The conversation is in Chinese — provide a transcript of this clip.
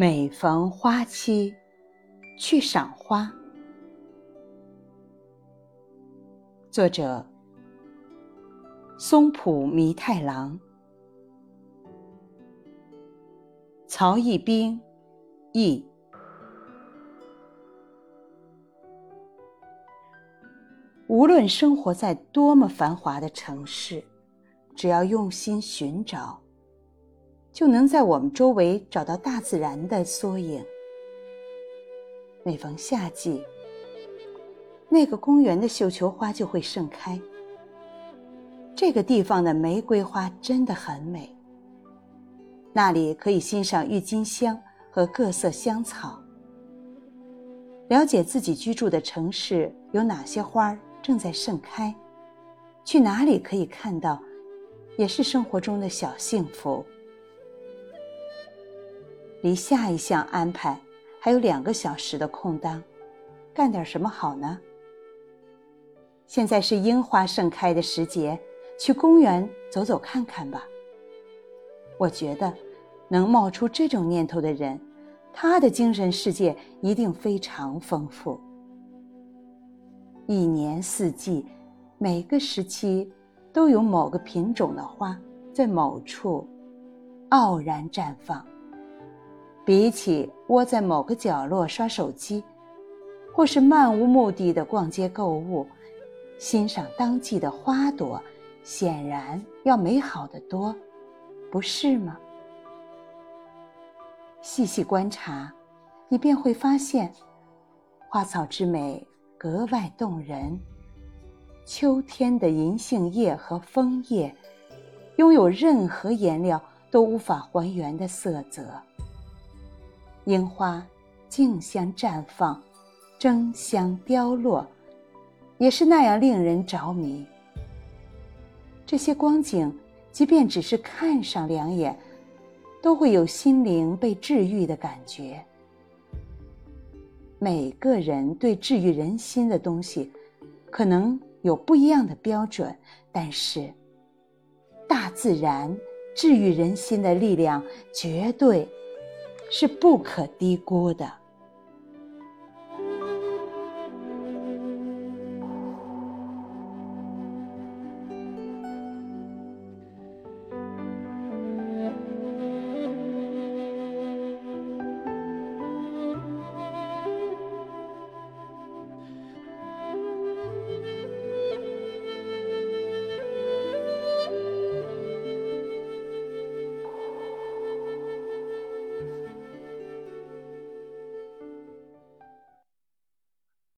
每逢花期，去赏花。作者：松浦弥太郎，曹逸兵译。无论生活在多么繁华的城市，只要用心寻找。就能在我们周围找到大自然的缩影。每逢夏季，那个公园的绣球花就会盛开。这个地方的玫瑰花真的很美。那里可以欣赏郁金香和各色香草。了解自己居住的城市有哪些花正在盛开，去哪里可以看到，也是生活中的小幸福。离下一项安排还有两个小时的空档，干点什么好呢？现在是樱花盛开的时节，去公园走走看看吧。我觉得，能冒出这种念头的人，他的精神世界一定非常丰富。一年四季，每个时期，都有某个品种的花在某处傲然绽放。比起窝在某个角落刷手机，或是漫无目的的逛街购物，欣赏当季的花朵，显然要美好的多，不是吗？细细观察，你便会发现，花草之美格外动人。秋天的银杏叶和枫叶，拥有任何颜料都无法还原的色泽。樱花竞相绽放，争相凋落，也是那样令人着迷。这些光景，即便只是看上两眼，都会有心灵被治愈的感觉。每个人对治愈人心的东西，可能有不一样的标准，但是，大自然治愈人心的力量，绝对。是不可低估的。